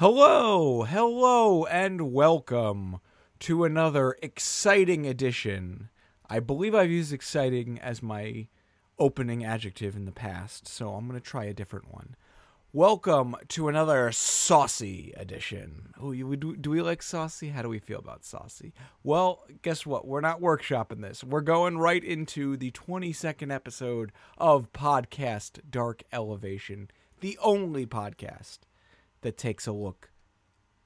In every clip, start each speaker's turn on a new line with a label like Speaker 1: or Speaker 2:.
Speaker 1: Hello, hello, and welcome to another exciting edition. I believe I've used exciting as my opening adjective in the past, so I'm going to try a different one. Welcome to another saucy edition. Oh, you, do, do we like saucy? How do we feel about saucy? Well, guess what? We're not workshopping this. We're going right into the 22nd episode of Podcast Dark Elevation, the only podcast that takes a look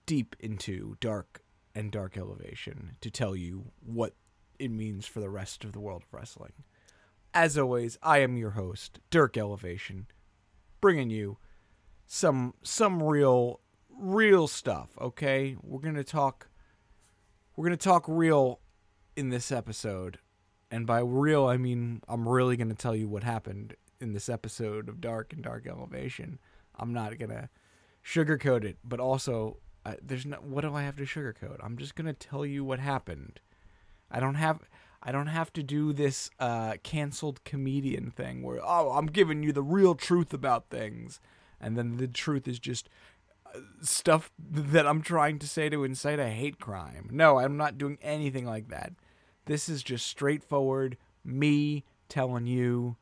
Speaker 1: deep into dark and dark elevation to tell you what it means for the rest of the world of wrestling. As always, I am your host, Dirk Elevation, bringing you some some real real stuff, okay? We're going to talk we're going to talk real in this episode. And by real, I mean I'm really going to tell you what happened in this episode of Dark and Dark Elevation. I'm not going to sugarcoat it, but also there's no what do I have to sugarcoat? I'm just gonna tell you what happened. I don't have I don't have to do this uh, canceled comedian thing where oh I'm giving you the real truth about things, and then the truth is just uh, stuff that I'm trying to say to incite a hate crime. No, I'm not doing anything like that. This is just straightforward me telling you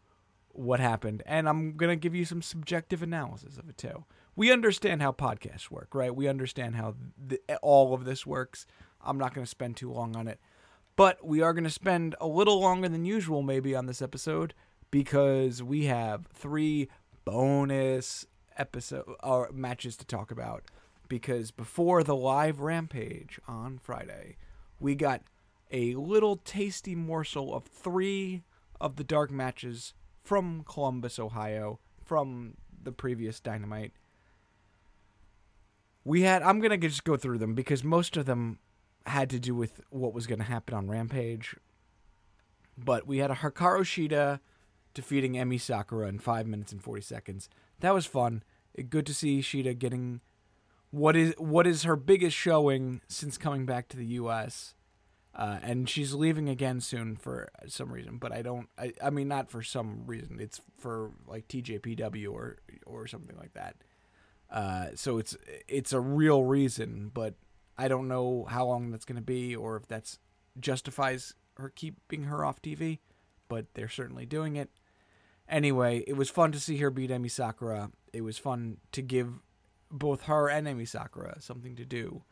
Speaker 1: what happened, and I'm gonna give you some subjective analysis of it too we understand how podcasts work, right? We understand how the, all of this works. I'm not going to spend too long on it, but we are going to spend a little longer than usual maybe on this episode because we have three bonus episode or matches to talk about. Because before the live rampage on Friday, we got a little tasty morsel of three of the dark matches from Columbus, Ohio, from the previous Dynamite we had i'm gonna just go through them because most of them had to do with what was gonna happen on rampage. But we had a hikaru shida defeating emi sakura in 5 minutes and 40 seconds. That was fun. Good to see shida getting what is what is her biggest showing since coming back to the us uh, and she's leaving again soon for some reason but i don't I, I mean not for some reason. It's for like tjpw or or something like that uh, so it's it's a real reason, but I don't know how long that's going to be or if that's justifies her keeping her off TV. But they're certainly doing it. Anyway, it was fun to see her beat Emi Sakura. It was fun to give both her and Emi Sakura something to do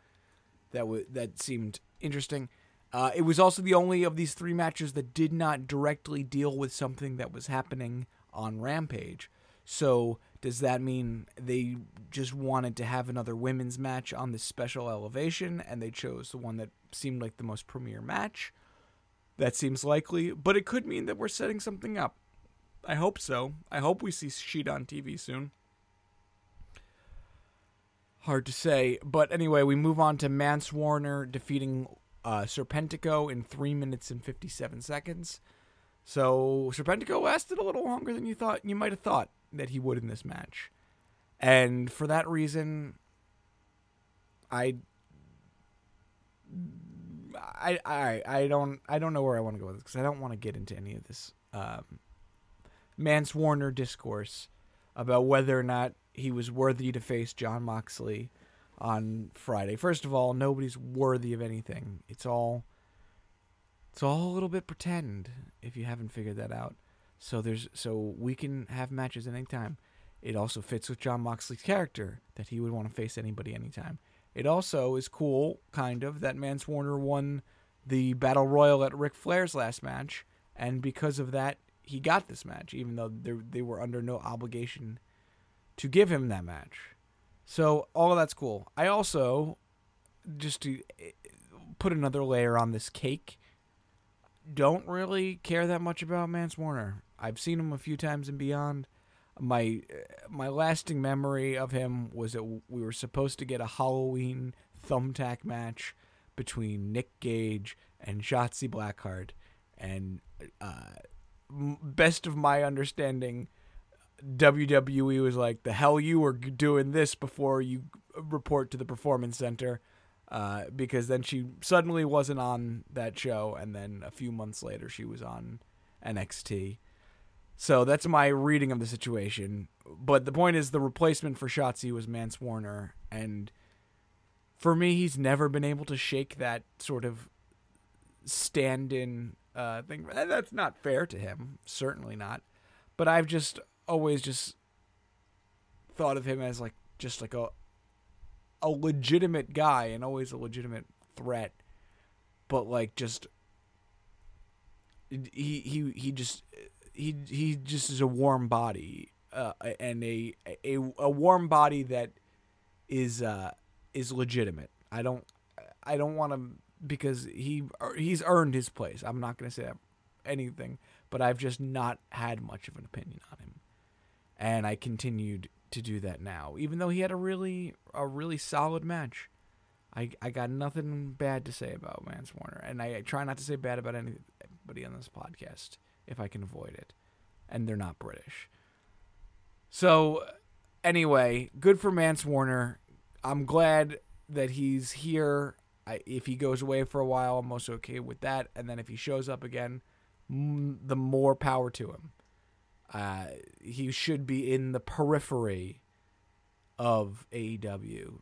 Speaker 1: that w- that seemed interesting. Uh, it was also the only of these three matches that did not directly deal with something that was happening on Rampage. So does that mean they just wanted to have another women's match on this special elevation and they chose the one that seemed like the most premier match? That seems likely, but it could mean that we're setting something up. I hope so. I hope we see Shida on TV soon. Hard to say, but anyway, we move on to Mance Warner defeating uh, Serpentico in three minutes and fifty-seven seconds. So Serpentico lasted a little longer than you thought. You might have thought that he would in this match. And for that reason, I I I I don't I don't know where I want to go with this because I don't want to get into any of this um, Mance Warner discourse about whether or not he was worthy to face Jon Moxley on Friday. First of all, nobody's worthy of anything. It's all it's all a little bit pretend if you haven't figured that out. So there's so we can have matches at any time. It also fits with Jon Moxley's character that he would want to face anybody anytime. It also is cool, kind of, that Mance Warner won the Battle Royal at Ric Flair's last match, and because of that, he got this match, even though they were under no obligation to give him that match. So all of that's cool. I also, just to eh, put another layer on this cake, don't really care that much about Mance Warner. I've seen him a few times and beyond. My my lasting memory of him was that we were supposed to get a Halloween thumbtack match between Nick Gage and Shotzi Blackheart, and uh, best of my understanding, WWE was like, "The hell you were doing this before you report to the Performance Center." Uh, because then she suddenly wasn't on that show, and then a few months later she was on NXT. So that's my reading of the situation. But the point is, the replacement for Shotzi was Mance Warner, and for me, he's never been able to shake that sort of stand-in uh, thing. That's not fair to him, certainly not. But I've just always just thought of him as like just like a a legitimate guy and always a legitimate threat, but like just he he he just he he just is a warm body uh, and a, a a warm body that is uh is legitimate. I don't I don't want to because he he's earned his place. I'm not going to say anything, but I've just not had much of an opinion on him. And I continued to do that now, even though he had a really a really solid match. I I got nothing bad to say about Mance Warner, and I, I try not to say bad about anybody on this podcast if I can avoid it, and they're not British. So, anyway, good for Mance Warner. I'm glad that he's here. I, if he goes away for a while, I'm also okay with that. And then if he shows up again, m- the more power to him. Uh, he should be in the periphery of AEW,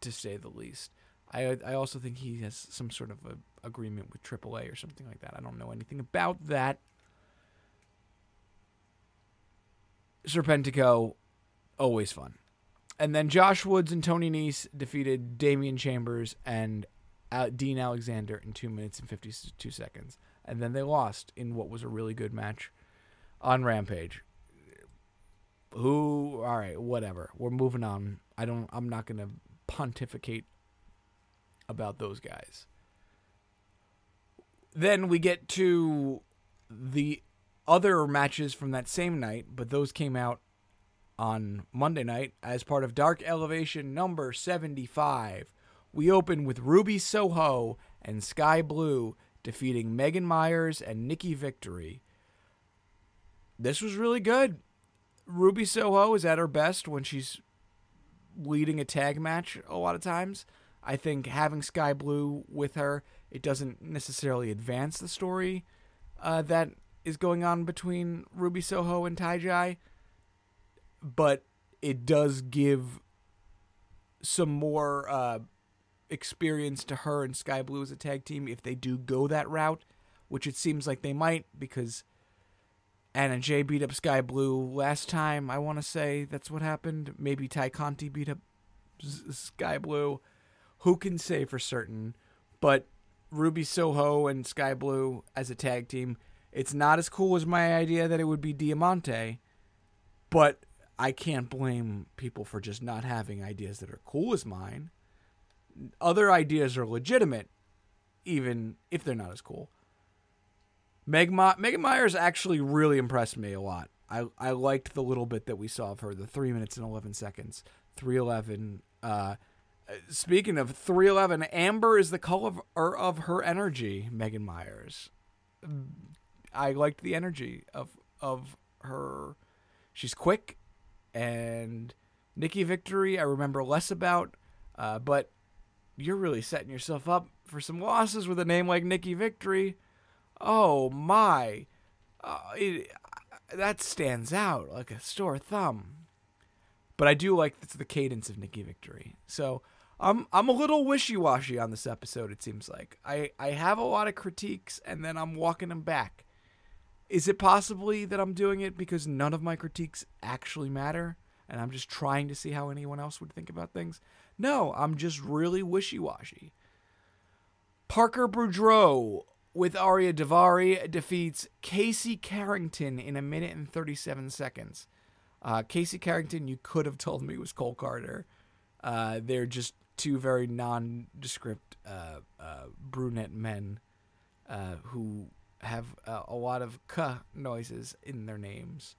Speaker 1: to say the least. I I also think he has some sort of a agreement with AAA or something like that. I don't know anything about that. Serpentico, always fun. And then Josh Woods and Tony Nese defeated Damian Chambers and uh, Dean Alexander in 2 minutes and 52 seconds. And then they lost in what was a really good match on Rampage. Who, all right, whatever. We're moving on. I don't, I'm not going to pontificate about those guys. Then we get to the other matches from that same night, but those came out on Monday night as part of Dark Elevation number 75. We open with Ruby Soho and Skye Blue defeating Megan Myers and Nikki Victory. This was really good. Ruby Soho is at her best when she's leading a tag match a lot of times. I think having Skye Blue with her, it doesn't necessarily advance the story uh, that is going on between Ruby Soho and TayJay, but it does give some more uh, experience to her and Skye Blue as a tag team if they do go that route, which it seems like they might because Anna Jay beat up Skye Blue last time. I want to say that's what happened. Maybe Tay Conti beat up Skye Blue. Who can say for certain? But Ruby Soho and Skye Blue as a tag team it's not as cool as my idea that it would be Diamante, but I can't blame people for just not having ideas that are cool as mine. Other ideas are legitimate, even if they're not as cool. Meg Ma- Megan Myers actually really impressed me a lot. I, I liked the little bit that we saw of her, the three minutes and eleven seconds, three eleven. Uh, speaking of three eleven, Amber is the color of, of her energy. Megan Myers, I liked the energy of of her. She's quick, and Nikki Victory I remember less about, uh, but you're really setting yourself up for some losses with a name like Nikki Victory. Oh my, uh, it, that stands out like a sore thumb. But I do like the cadence of Nikki Victory. So I'm I'm a little wishy washy on this episode. It seems like I I have a lot of critiques and then I'm walking them back. Is it possibly that I'm doing it because none of my critiques actually matter and I'm just trying to see how anyone else would think about things? No, I'm just really wishy washy. Parker Boudreaux with Ariya Daivari defeats Casey Carrington in a minute and 37 seconds. Uh, Casey Carrington, you could have told me was Cole Carter. Uh, they're just two very nondescript uh, uh brunette men uh, who have a lot of k noises in their names.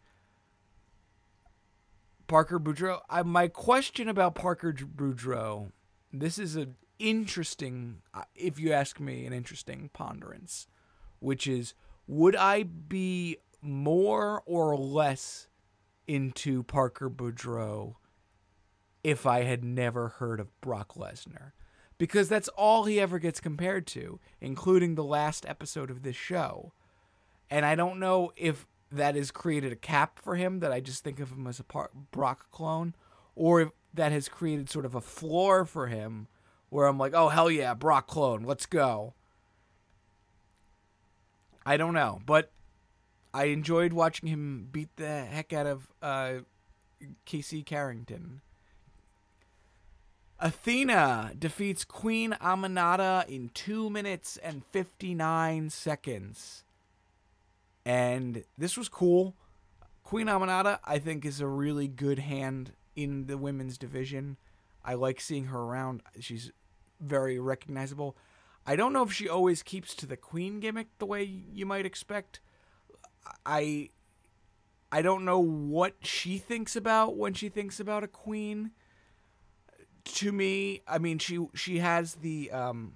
Speaker 1: Parker Boudreaux. I, my question about Parker Boudreaux. This is an interesting, uh, if you ask me, an interesting ponderance, which is would I be more or less into Parker Boudreaux if I had never heard of Brock Lesnar? because that's all he ever gets compared to, including the last episode of this show. And I don't know if that has created a cap for him that I just think of him as a Brock clone, or if that has created sort of a floor for him where I'm like, oh hell yeah, Brock clone, let's go. I don't know, but I enjoyed watching him beat the heck out of uh, Casey Carrington. Athena defeats Queen Aminata in 2 minutes and 59 seconds. And this was cool. Queen Aminata, I think, is a really good hand in the women's division. I like seeing her around. She's very recognizable. I don't know if she always keeps to the queen gimmick the way you might expect. I I don't know what she thinks about when she thinks about a queen. To me, I mean she she has the um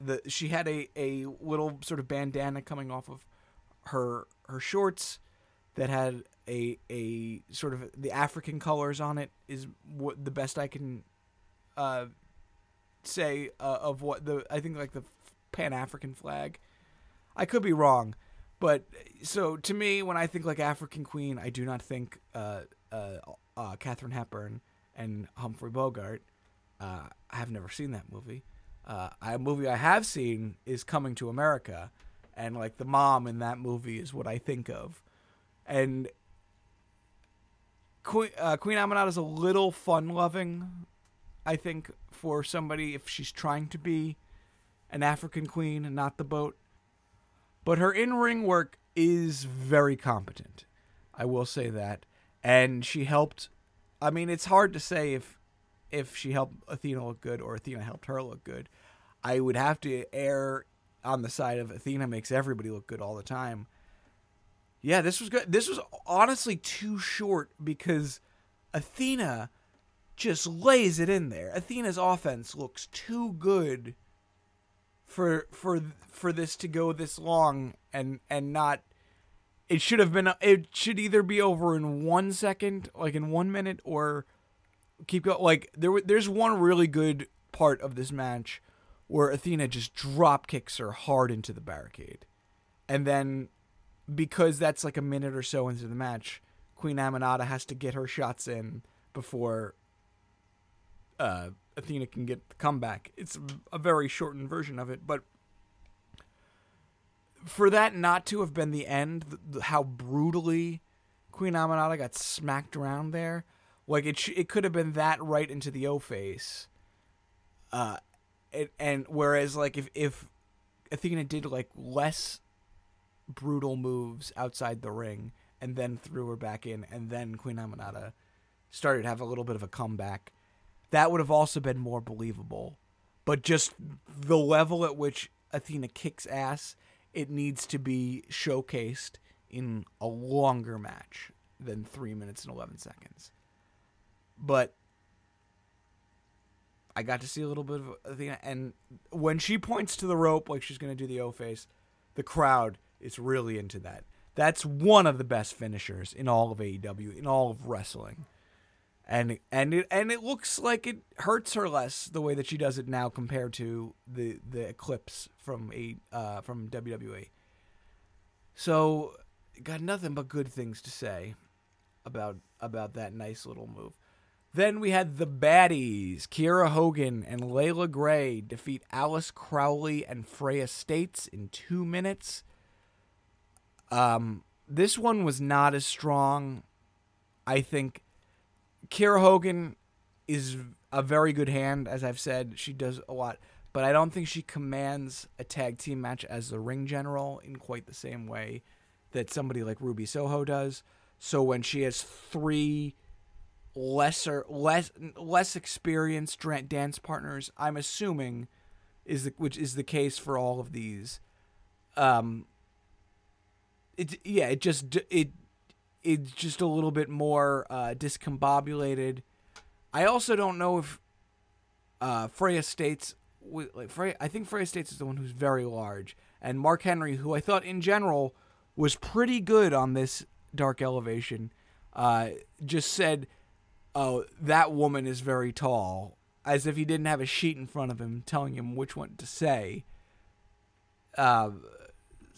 Speaker 1: the she had a, a little sort of bandana coming off of her her shorts that had a a sort of the African colors on it is what the best I can uh, say uh, of what the I think like the Pan African flag. I could be wrong, but so to me, when I think like African Queen, I do not think uh, uh, uh, Katharine Hepburn and Humphrey Bogart. Uh, I have never seen that movie. Uh, a movie I have seen is Coming to America, and like the mom in that movie is what I think of, and Queen uh, Queen is a little fun loving, I think, for somebody if she's trying to be an African queen and not the boat. But her in ring work is very competent. I will say that. And she helped I mean it's hard to say if if she helped Athena look good or Athena helped her look good. I would have to err on the side of Athena makes everybody look good all the time. Yeah, this was good. This was honestly too short because Athena just lays it in there. Athena's offense looks too good for for for this to go this long and and not it should have been it should either be over in 1 second, like in 1 minute or keep going like there there's one really good part of this match where Athena just drop kicks her hard into the barricade. And then because that's like a minute or so into the match, Queen Aminata has to get her shots in before uh, Athena can get the comeback. It's a very shortened version of it, but for that not to have been the end, how brutally Queen Aminata got smacked around there, like it, sh- it could have been that right into the O face. Uh, it, and whereas like if if Athena did like less brutal moves outside the ring and then threw her back in, and then Queen Aminata started to have a little bit of a comeback. That would have also been more believable. But just the level at which Athena kicks ass, it needs to be showcased in a longer match than three minutes and 11 seconds. But I got to see a little bit of Athena, and when she points to the rope like she's going to do the O face, the crowd is really into that. That's one of the best finishers in all of AEW, in all of wrestling. And and it and it looks like it hurts her less the way that she does it now compared to the the Eclipse from a uh, from WWE. So got nothing but good things to say about about that nice little move. Then we had the baddies. Kiera Hogan and Leila Grey defeat Alice Crowley and Freya States in two minutes. Um, this one was not as strong. I think Kiera Hogan is a very good hand, as I've said. She does a lot, but I don't think she commands a tag team match as the ring general in quite the same way that somebody like Ruby Soho does. So when she has three lesser, less less experienced dance partners, I'm assuming is the, which is the case for all of these. Um, it yeah, it just it it's just a little bit more uh, discombobulated. I also don't know if uh, Freya States like Freya. I think Freya States is the one who's very large, and Mark Henry, who I thought in general was pretty good on this dark elevation, uh, just said, "Oh, that woman is very tall," as if he didn't have a sheet in front of him telling him which one to say. Uh,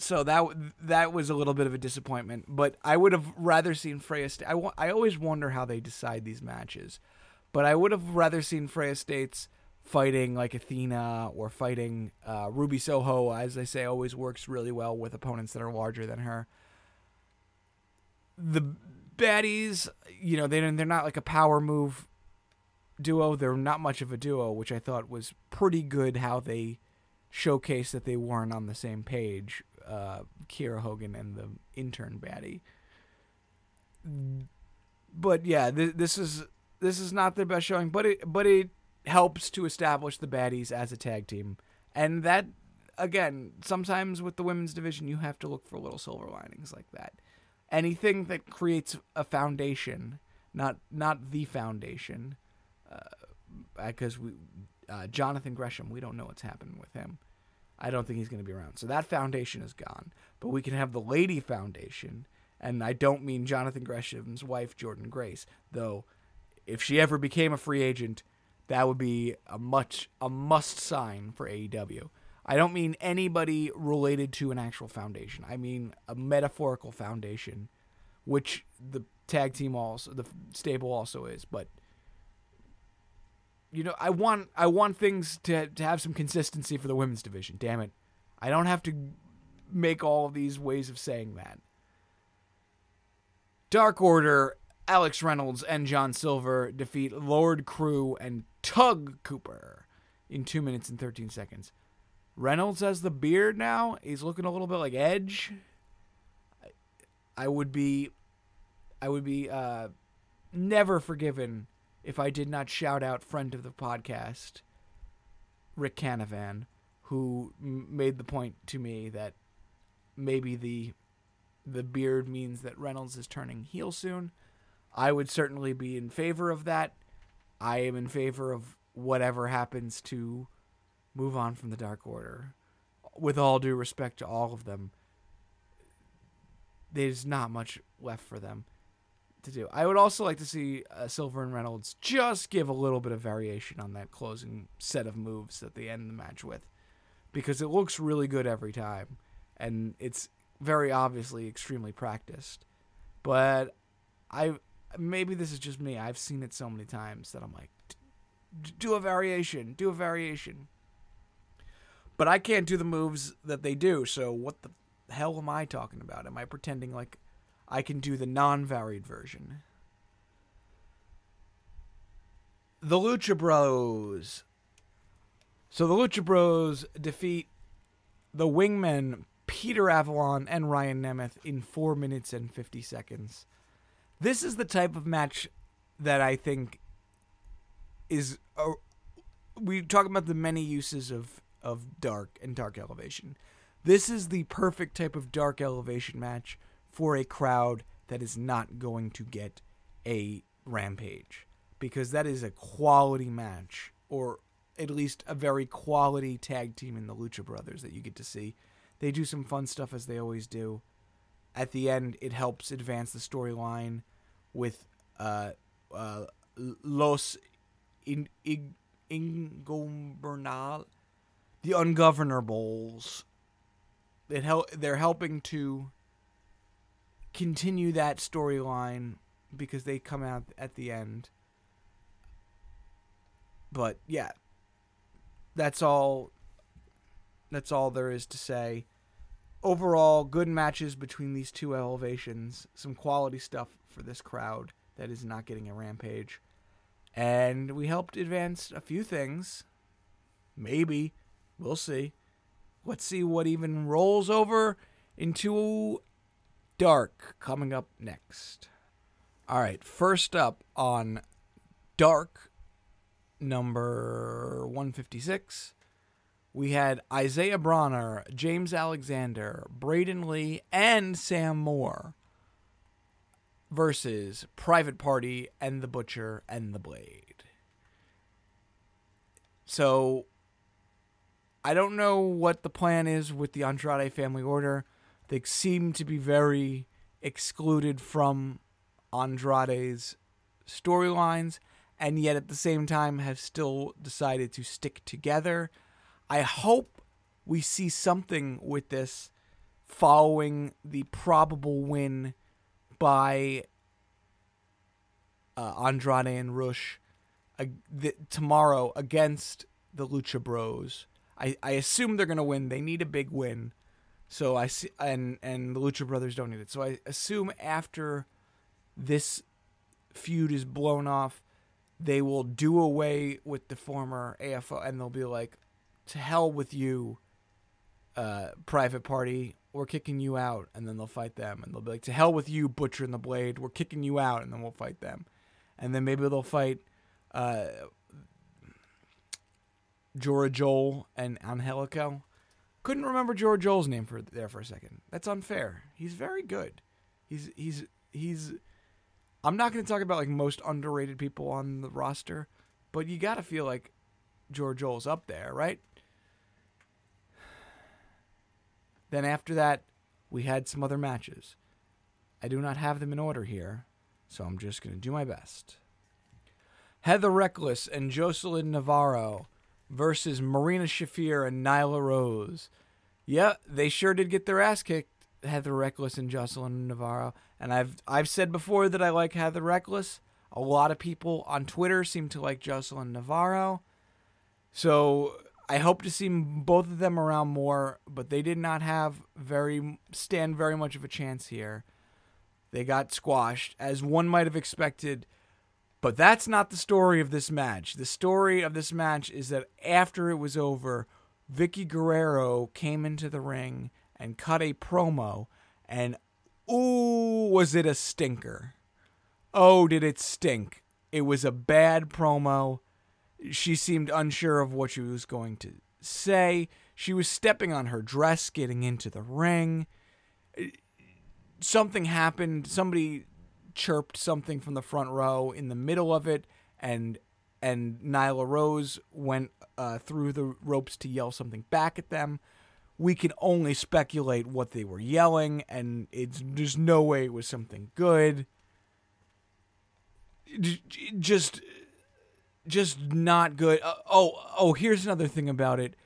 Speaker 1: so that that was a little bit of a disappointment. But I would have rather seen Freya. St- I, I always wonder how they decide these matches, but I would have rather seen Freya States fighting like Athena or fighting uh, Ruby Soho, as they say, always works really well with opponents that are larger than her. The baddies, you know, they they're not like a power move duo. They're not much of a duo, which I thought was pretty good. How they showcased that they weren't on the same page. Uh, Kiera Hogan and the intern baddie. But yeah, th- this is this is not their best showing, but it but it helps to establish the baddies as a tag team, and that again, sometimes with the women's division, you have to look for little silver linings like that. Anything that creates a foundation, not not the foundation, because uh, we uh, Jonathan Gresham, we don't know what's happening with him. I don't think he's going to be around. So that foundation is gone. But we can have the Lady Foundation, and I don't mean Jonathan Gresham's wife, Jordynne Grace, though. If she ever became a free agent, that would be a much a must sign for AEW. I don't mean anybody related to an actual foundation. I mean a metaphorical foundation, which the tag team also the stable also is. But you know, I want I want things to to have some consistency for the women's division. Damn it, I don't have to make all of these ways of saying that. Dark Order Alex Reynolds and John Silver defeat Lord Crewe and Tug Cooper in 2 minutes and 13 seconds. Reynolds has the beard now. He's looking a little bit like Edge. I would be I would be uh, never forgiven if I did not shout out friend of the podcast Rick Canavan who m- made the point to me that maybe the the beard means that Reynolds is turning heel soon. I would certainly be in favor of that. I am in favor of whatever happens to move on from the Dark Order. With all due respect to all of them, there's not much left for them to do. I would also like to see uh, Silver and Reynolds just give a little bit of variation on that closing set of moves that they end the match with, because it looks really good every time, and it's very obviously extremely practiced. But I maybe this is just me. I've seen it so many times that I'm like, do a variation, do a variation. But I can't do the moves that they do. So what the hell am I talking about? Am I pretending like I can do the non-varied version? The Lucha Bros. So the Lucha Bros defeat the Wingmen Peter Avalon and Ryan Nemeth in 4 minutes and 50 seconds. This is the type of match that I think is we talk about the many uses of of dark and dark elevation. This is the perfect type of dark elevation match for a crowd that is not going to get a rampage because that is a quality match or at least a very quality tag team in the Lucha Brothers that you get to see. They do some fun stuff as they always do. At the end, it helps advance the storyline with uh, uh, Los in, in, Ingobernal, the Ungovernables. It hel- they're helping to continue that storyline because they come out at the end. But yeah, that's all. That's all there is to say. Overall, good matches between these two elevations. Some quality stuff for this crowd that is not getting a rampage. And we helped advance a few things. Maybe. We'll see. Let's see what even rolls over into Dark coming up next. All right, first up on Dark number 156, we had Isaiah Bronner, James Alexander, Braden Lee, and Sam Moore versus Private Party and the Butcher and the Blade. So I don't know what the plan is with the Andrade family order. They seem to be very excluded from Andrade's storylines and yet at the same time have still decided to stick together. I hope we see something with this following the probable win by uh, Andrade and Rush uh, the, tomorrow against the Lucha Bros. I, I assume they're gonna win. They need a big win, so I see and and the Lucha Brothers don't need it. So I assume after this feud is blown off, they will do away with the former AFO and they'll be like, to hell with you, uh, private party. We're kicking you out, and then they'll fight them, and they'll be like, to hell with you, Butcher and the Blade. We're kicking you out, and then we'll fight them, and then maybe they'll fight uh, Jora Johl and Angelico. Couldn't remember Jora Johl's name for there for a second. That's unfair. He's very good. He's he's he's. I'm not going to talk about like most underrated people on the roster, but you got to feel like Jora Johl's up there, right? Then after that, we had some other matches. I do not have them in order here, so I'm just going to do my best. Heather Reckless and Jocelyn Navarro versus Marina Shafir and Nyla Rose. Yeah, they sure did get their ass kicked, Heather Reckless and Jocelyn Navarro. And I've I've said before that I like Heather Reckless. A lot of people on Twitter seem to like Jocelyn Navarro. So I hope to see both of them around more, but they did not have very stand very much of a chance here. They got squashed, as one might have expected. But that's not the story of this match. The story of this match is that after it was over, Vickie Guerrero came into the ring and cut a promo, and ooh, was it a stinker! Oh, did it stink! It was a bad promo. She seemed unsure of what she was going to say. She was stepping on her dress getting into the ring. Something happened. Somebody chirped something from the front row in the middle of it, and and Nyla Rose went uh, through the ropes to yell something back at them. We can only speculate what they were yelling, and it's there's no way it was something good. Just, just not good. Uh, oh, oh, here's another thing about it.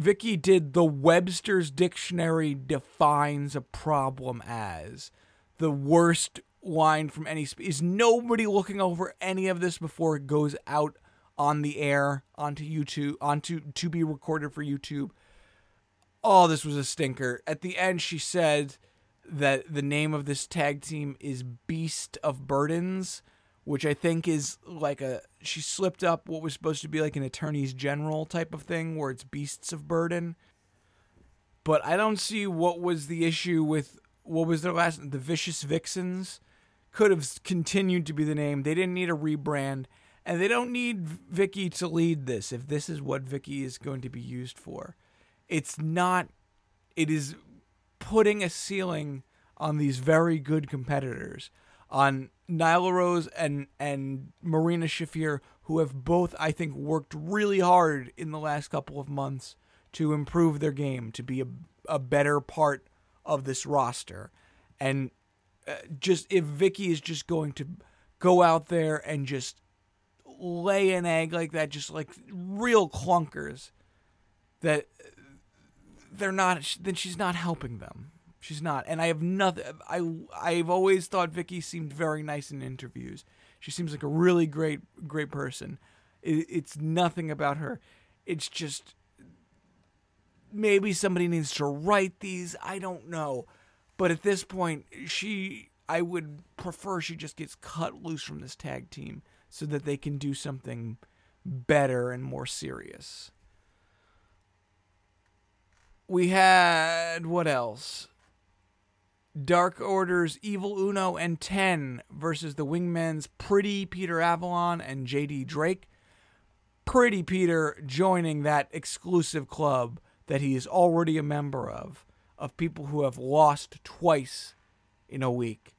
Speaker 1: Vickie did the Webster's Dictionary defines a problem as the worst line from any is nobody looking over any of this before it goes out on the air onto YouTube onto to be recorded for YouTube. Oh, this was a stinker. At the end she said that the name of this tag team is Beast of Burdens, which I think is like a she slipped up what was supposed to be like an attorney's general type of thing where it's Beasts of Burden. But I don't see what was the issue with what was their last the Vicious Vixens could have continued to be the name. They didn't need a rebrand, and they don't need Vickie to lead this if this is what Vickie is going to be used for. It's not. It is putting a ceiling on these very good competitors, on Nyla Rose and and Marina Shafir, who have both, I think, worked really hard in the last couple of months to improve their game, to be a, a better part of this roster. And Uh, just if Vickie is just going to go out there and just lay an egg like that, just like real clunkers, that they're not, then she's not helping them. She's not, and I have nothing. I I've always thought Vickie seemed very nice in interviews. She seems like a really great great person. It, it's nothing about her. It's just maybe somebody needs to write these. I don't know. But at this point, she I would prefer she just gets cut loose from this tag team so that they can do something better and more serious. We had what else? Dark Order's Evil Uno and 10 versus the Wingmen's Pretty Peter Avalon and JD Drake. Pretty Peter joining that exclusive club that he is already a member of, of people who have lost twice in a week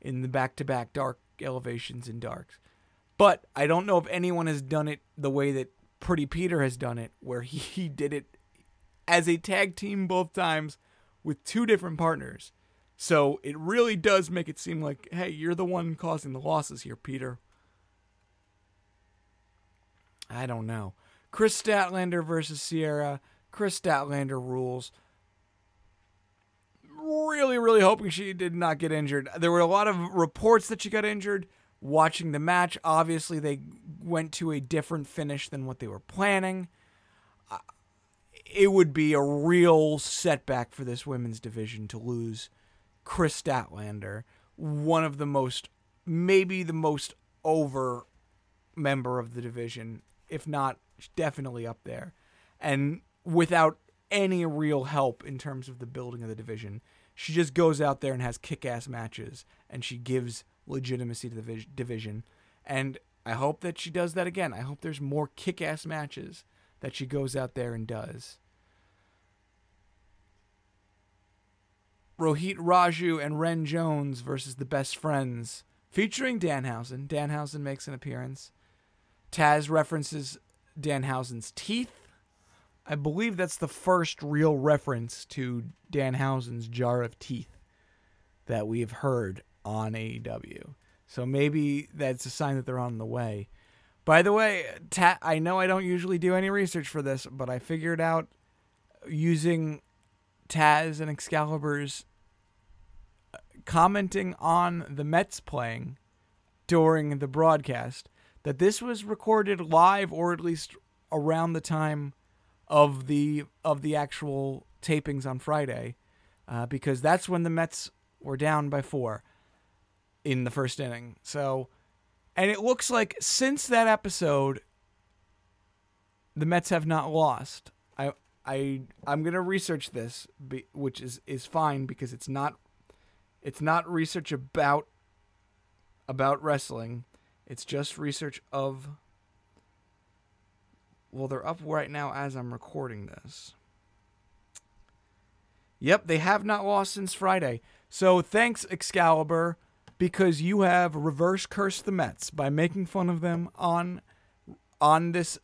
Speaker 1: in the back to back dark elevations and darks. But I don't know if anyone has done it the way that Pretty Peter has done it, where he, he did it as a tag team both times with two different partners. So it really does make it seem like, hey, you're the one causing the losses here, Peter. I don't know. Kris Statlander versus Sierra. Kris Statlander rules. Really, really hoping she did not get injured. There were a lot of reports that she got injured. Watching the match, obviously, they went to a different finish than what they were planning. Uh, it would be a real setback for this women's division to lose Kris Statlander, one of the most, maybe the most over member of the division, if not definitely up there. And without any real help in terms of the building of the division. She just goes out there and has kick ass matches and she gives legitimacy to the division. And I hope that she does that again. I hope there's more kick ass matches that she goes out there and does. Rohit Raju and Ren Jones versus the Best Friends, featuring Danhausen. Danhausen makes an appearance. Taz references Danhausen's teeth I believe that's the first real reference to Danhausen's jar of teeth that we've heard on AEW. So maybe that's a sign that they're on the way. By the way, ta- I know I don't usually do any research for this, but I figured out using Taz and Excalibur's uh, commenting on the Mets playing during the broadcast that this was recorded live or at least around the time of the of the actual tapings on Friday, uh, because that's when the Mets were down by four in the first inning. So, and it looks like since that episode, the Mets have not lost. I I I'm gonna research this, which is is fine because it's not it's not research about about wrestling. It's just research of well, they're up right now as I'm recording this. Yep, they have not lost since Friday. So thanks, Excalibur, because you have reverse cursed the Mets by making fun of them on on this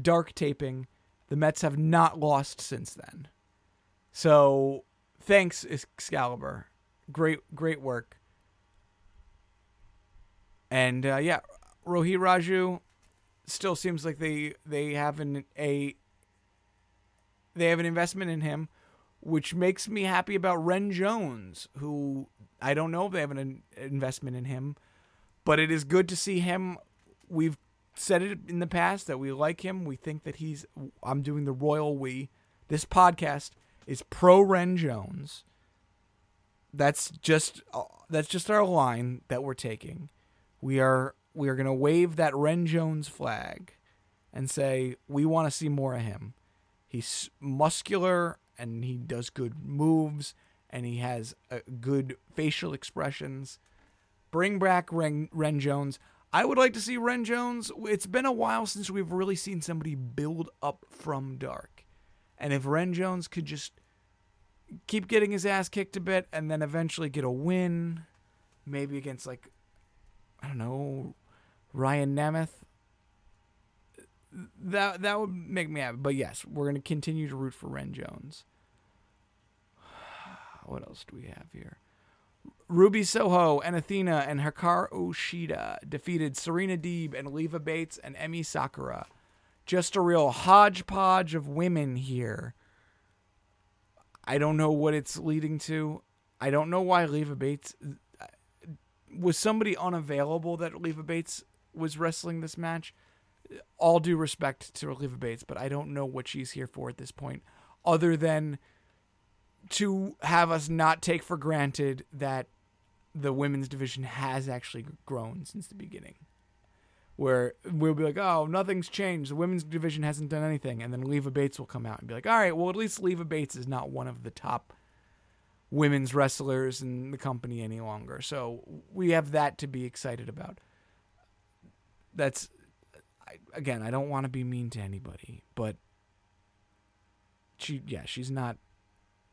Speaker 1: dark taping. The Mets have not lost since then. So thanks, Excalibur. Great, great work. And uh, yeah, Rohit Raju, still seems like they they have an a they have an investment in him, which makes me happy about Ren Jones, who I don't know if they have an investment in him, but it is good to see him. We've said it in the past that we like him. We think that he's. I'm doing the royal we. This podcast is pro Ren Jones. That's just uh, that's just our line that we're taking. We are we are going to wave that Ren Jones flag and say, we want to see more of him. He's muscular and he does good moves and he has uh, good facial expressions. Bring back Ren, Ren Jones. I would like to see Ren Jones. It's been a while since we've really seen somebody build up from dark. And if Ren Jones could just keep getting his ass kicked a bit and then eventually get a win, maybe against like I don't know, Ryan Nemeth. That that would make me happy. But yes, we're gonna continue to root for Ren Jones. What else do we have here? Ruby Soho and Athena and Hikaru Shida defeated Serena Deeb and Leva Bates and Emi Sakura. Just a real hodgepodge of women here. I don't know what it's leading to. I don't know why Leva Bates uh, was somebody unavailable that Leva Bates was wrestling this match. All due respect to Leva Bates, but I don't know what she's here for at this point, other than to have us not take for granted that the women's division has actually grown since the beginning. Where we'll be like, oh, nothing's changed. The women's division hasn't done anything. And then Leva Bates will come out and be like, all right, well, at least Leva Bates is not one of the top women's wrestlers in the company any longer. So we have that to be excited about that's I, again, I don't want to be mean to anybody, but she yeah, she's not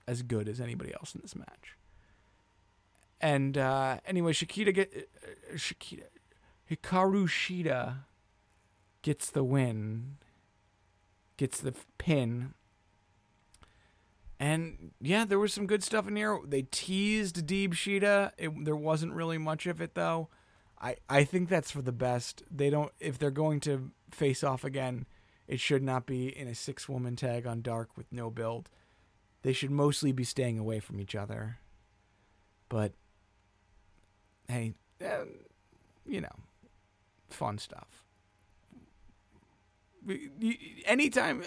Speaker 1: as good as anybody else in this match. And uh, anyway, Shakita get uh, Shakita Hikaru Shida gets the win, gets the pin. And yeah, there was some good stuff in here. They teased Deeb Shida. It, there wasn't really much of it though. I, I think that's for the best. They don't if they're going to face off again, it should not be in a six woman tag on dark with no build. They should mostly be staying away from each other. But hey, eh, you know, fun stuff. Anytime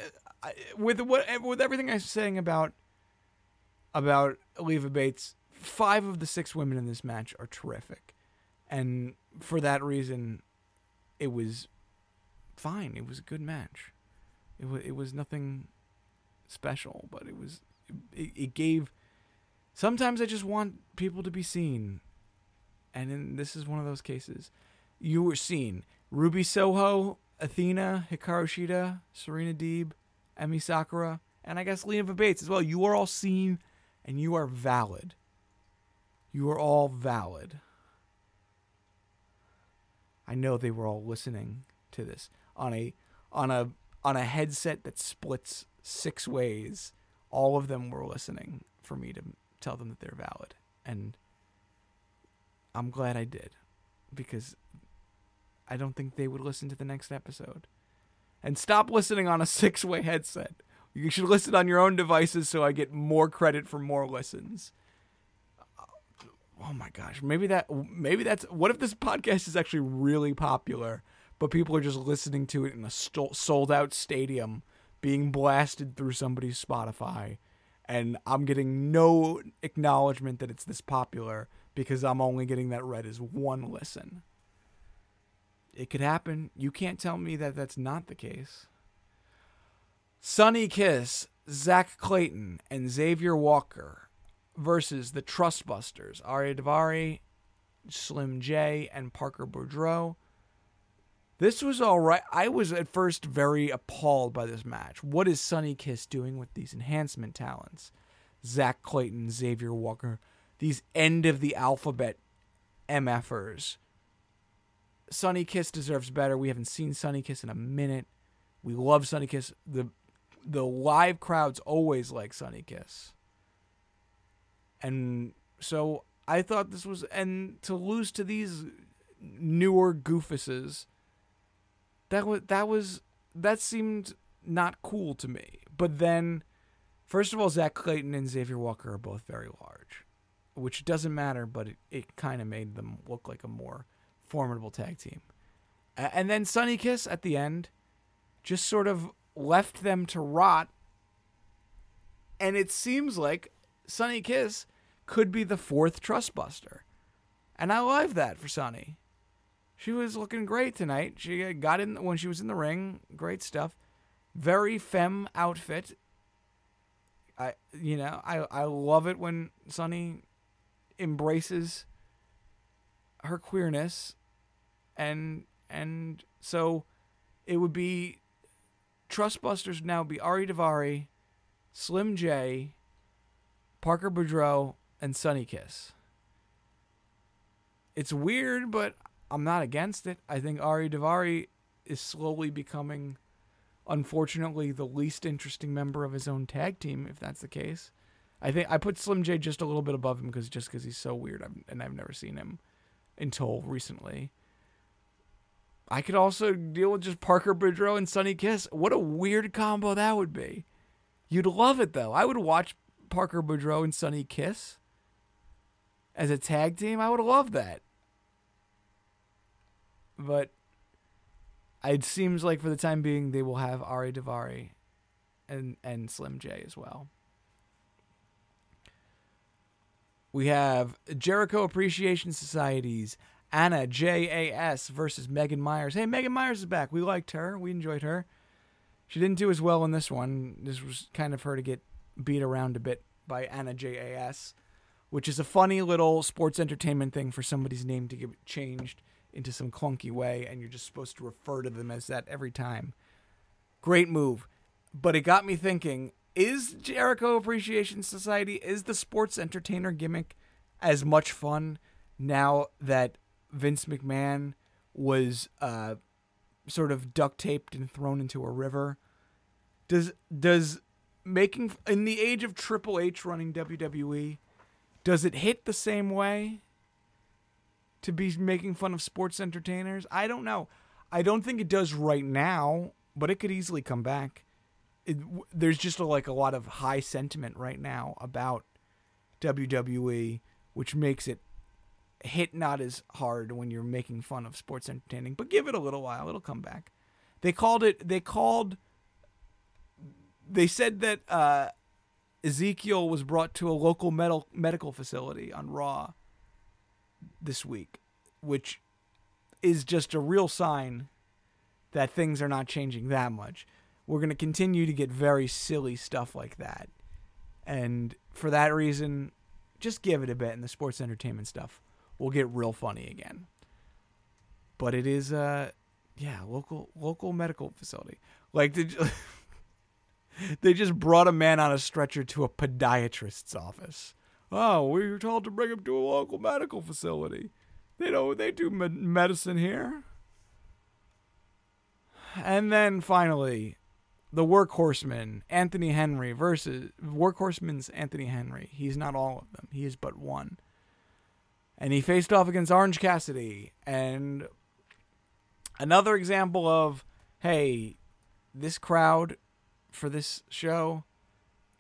Speaker 1: with what with everything I'm saying about about Leva Bates, five of the six women in this match are terrific, and for that reason, it was fine. It was a good match. It was it was nothing special, but it was it, it gave. Sometimes I just want people to be seen, and in, this is one of those cases. You were seen. Ruby Soho, Athena, Hikaru Shida, Serena Deeb, Emi Sakura, and I guess Lena Bates as well. You are all seen, and you are valid. You are all valid. I know they were all listening to this on a on a on a headset that splits six ways. All of them were listening for me to tell them that they're valid, and I'm glad I did because I don't think they would listen to the next episode. And stop listening on a six-way headset. You should listen on your own devices so I get more credit for more listens. Oh my gosh, maybe that maybe that's what if this podcast is actually really popular, but people are just listening to it in a sold out stadium being blasted through somebody's Spotify and I'm getting no acknowledgement that it's this popular because I'm only getting that read as one listen. It could happen. You can't tell me that that's not the case. Sonny Kiss, Zach Clayton, and Xavier Walker versus the Trustbusters, Ari Daivari, Slim J, and Parker Boudreaux. This was all right. I was at first very appalled by this match. What is Sonny Kiss doing with these enhancement talents? Zach Clayton, Xavier Walker, these end of the alphabet MFers. Sonny Kiss deserves better. We haven't seen Sonny Kiss in a minute. We love Sonny Kiss. The the live crowds always like Sonny Kiss. And so I thought this was and to lose to these newer goofuses that was that was that seemed not cool to me. But then first of all Zach Clayton and Xavier Walker are both very large, which doesn't matter, but it, it kind of made them look like a more formidable tag team. And then Sonny Kiss at the end just sort of left them to rot. And it seems like Sonny Kiss could be the fourth trust buster. And I love that for Sonny. She was looking great tonight. She got in when she was in the ring. Great stuff. Very femme outfit. I you know, I I love it when Sonny embraces her queerness and and so it would be Trustbusters now be Ari Daivari, Slim J, Parker Boudreaux, and Sonny Kiss. It's weird, but I'm not against it. I think Ari Daivari is slowly becoming, unfortunately, the least interesting member of his own tag team. If that's the case, I think I put Slim J just a little bit above him because just because he's so weird, I've, and I've never seen him until recently. I could also deal with just Parker Boudreaux and Sonny Kiss. What a weird combo that would be. You'd love it though. I would watch Parker Boudreaux and Sonny Kiss as a tag team. I would love that. But it seems like for the time being they will have Ari Daivari and and Slim J as well. We have Jericho Appreciation Society's Anna JAS versus Megan Meyers. Hey, Megan Meyers is back. We liked her. We enjoyed her. She didn't do as well in this one. This was kind of her to get beat around a bit by Anna JAS, which is a funny little sports entertainment thing for somebody's name to get changed into some clunky way, and you're just supposed to refer to them as that every time. Great move. But it got me thinking is Jericho Appreciation Society, is the sports entertainer gimmick as much fun now that Vince McMahon was uh, sort of duct taped and thrown into a river? Does does making in the age of Triple H running WWE, does it hit the same way? To be making fun of sports entertainers? I don't know. I don't think it does right now, but it could easily come back. It, there's just a, like a lot of high sentiment right now about WWE which makes it hit not as hard when you're making fun of sports entertaining. But give it a little while; it'll come back. They called it. They called. They said that uh, Ezekiel was brought to a local medical medical facility on Raw this week, which is just a real sign that things are not changing that much. We're going to continue to get very silly stuff like that. And for that reason, just give it a bit and the sports entertainment stuff will get real funny again. But it is uh yeah, local local medical facility. Like did they just brought a man on a stretcher to a podiatrist's office. Oh, we were told to bring him to a local medical facility. They don't. They do medicine here. And then finally, the workhorseman Anthony Henry versus workhorseman's Anthony Henry. He's not all of them. He is but one. And he faced off against Orange Cassidy. And another example of, hey, this crowd for this show,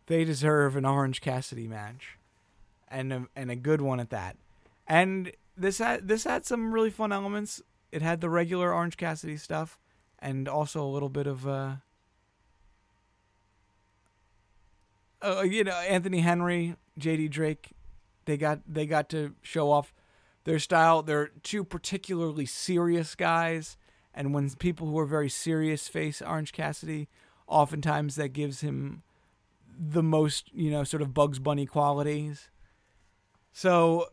Speaker 1: they deserve an Orange Cassidy match, and a, and a good one at that. And this had this had some really fun elements. It had the regular Orange Cassidy stuff, and also a little bit of uh, uh you know Anthony Henry, J.D. Drake. They got they got to show off their style. They're two particularly serious guys, and when people who are very serious face Orange Cassidy, oftentimes that gives him the most you know sort of Bugs Bunny qualities. So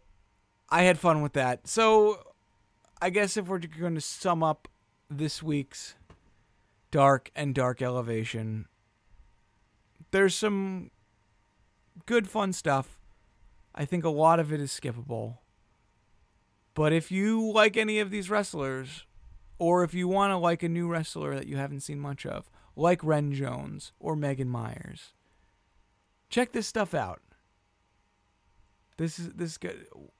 Speaker 1: I had fun with that. So I guess if we're going to sum up this week's Dark and Dark Elevation, there's some good fun stuff. I think a lot of it is skippable. But if you like any of these wrestlers, or if you want to like a new wrestler that you haven't seen much of, like Ren Jones or Megan Meyers, check this stuff out. This is this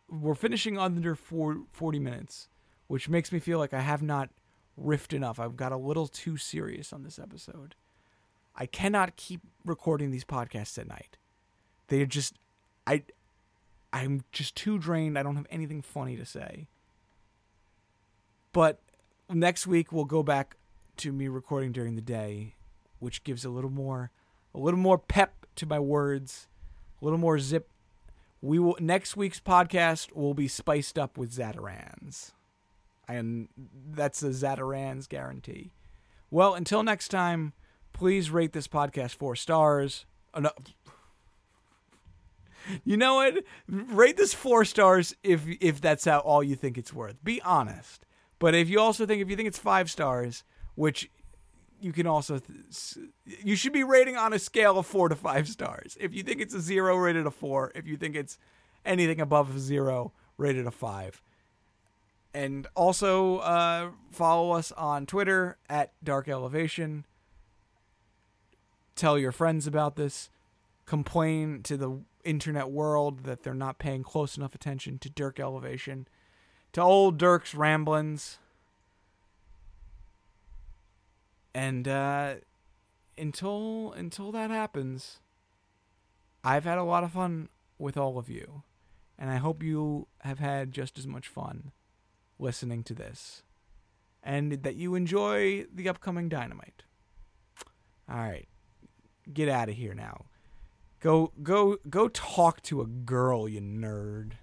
Speaker 1: we're finishing under four, 40 minutes, which makes me feel like I have not riffed enough. I've got a little too serious on this episode. I cannot keep recording these podcasts at night. They're just I I'm just too drained. I don't have anything funny to say. But next week we'll go back to me recording during the day, which gives a little more a little more pep to my words, a little more zip we will next week's podcast will be spiced up with Zatarain's. And that's a Zatarain's guarantee. Well, until next time, please rate this podcast four stars. Oh, no. You know what? Rate this four stars if if that's how all you think it's worth. Be honest. But if you also think if you think it's five stars, which you can also th- you should be rating on a scale of four to five stars. If you think it's a zero, rated a four. If you think it's anything above a zero, rated a five. And also uh, follow us on Twitter at Dark Elevation. Tell your friends about this. Complain to the internet world that they're not paying close enough attention to Dirk Elevation, to old Dirk's ramblings and uh, until until that happens, I've had a lot of fun with all of you, and I hope you have had just as much fun listening to this, and that you enjoy the upcoming Dynamite. All right, get out of here now. Go go go talk to a girl, you nerd.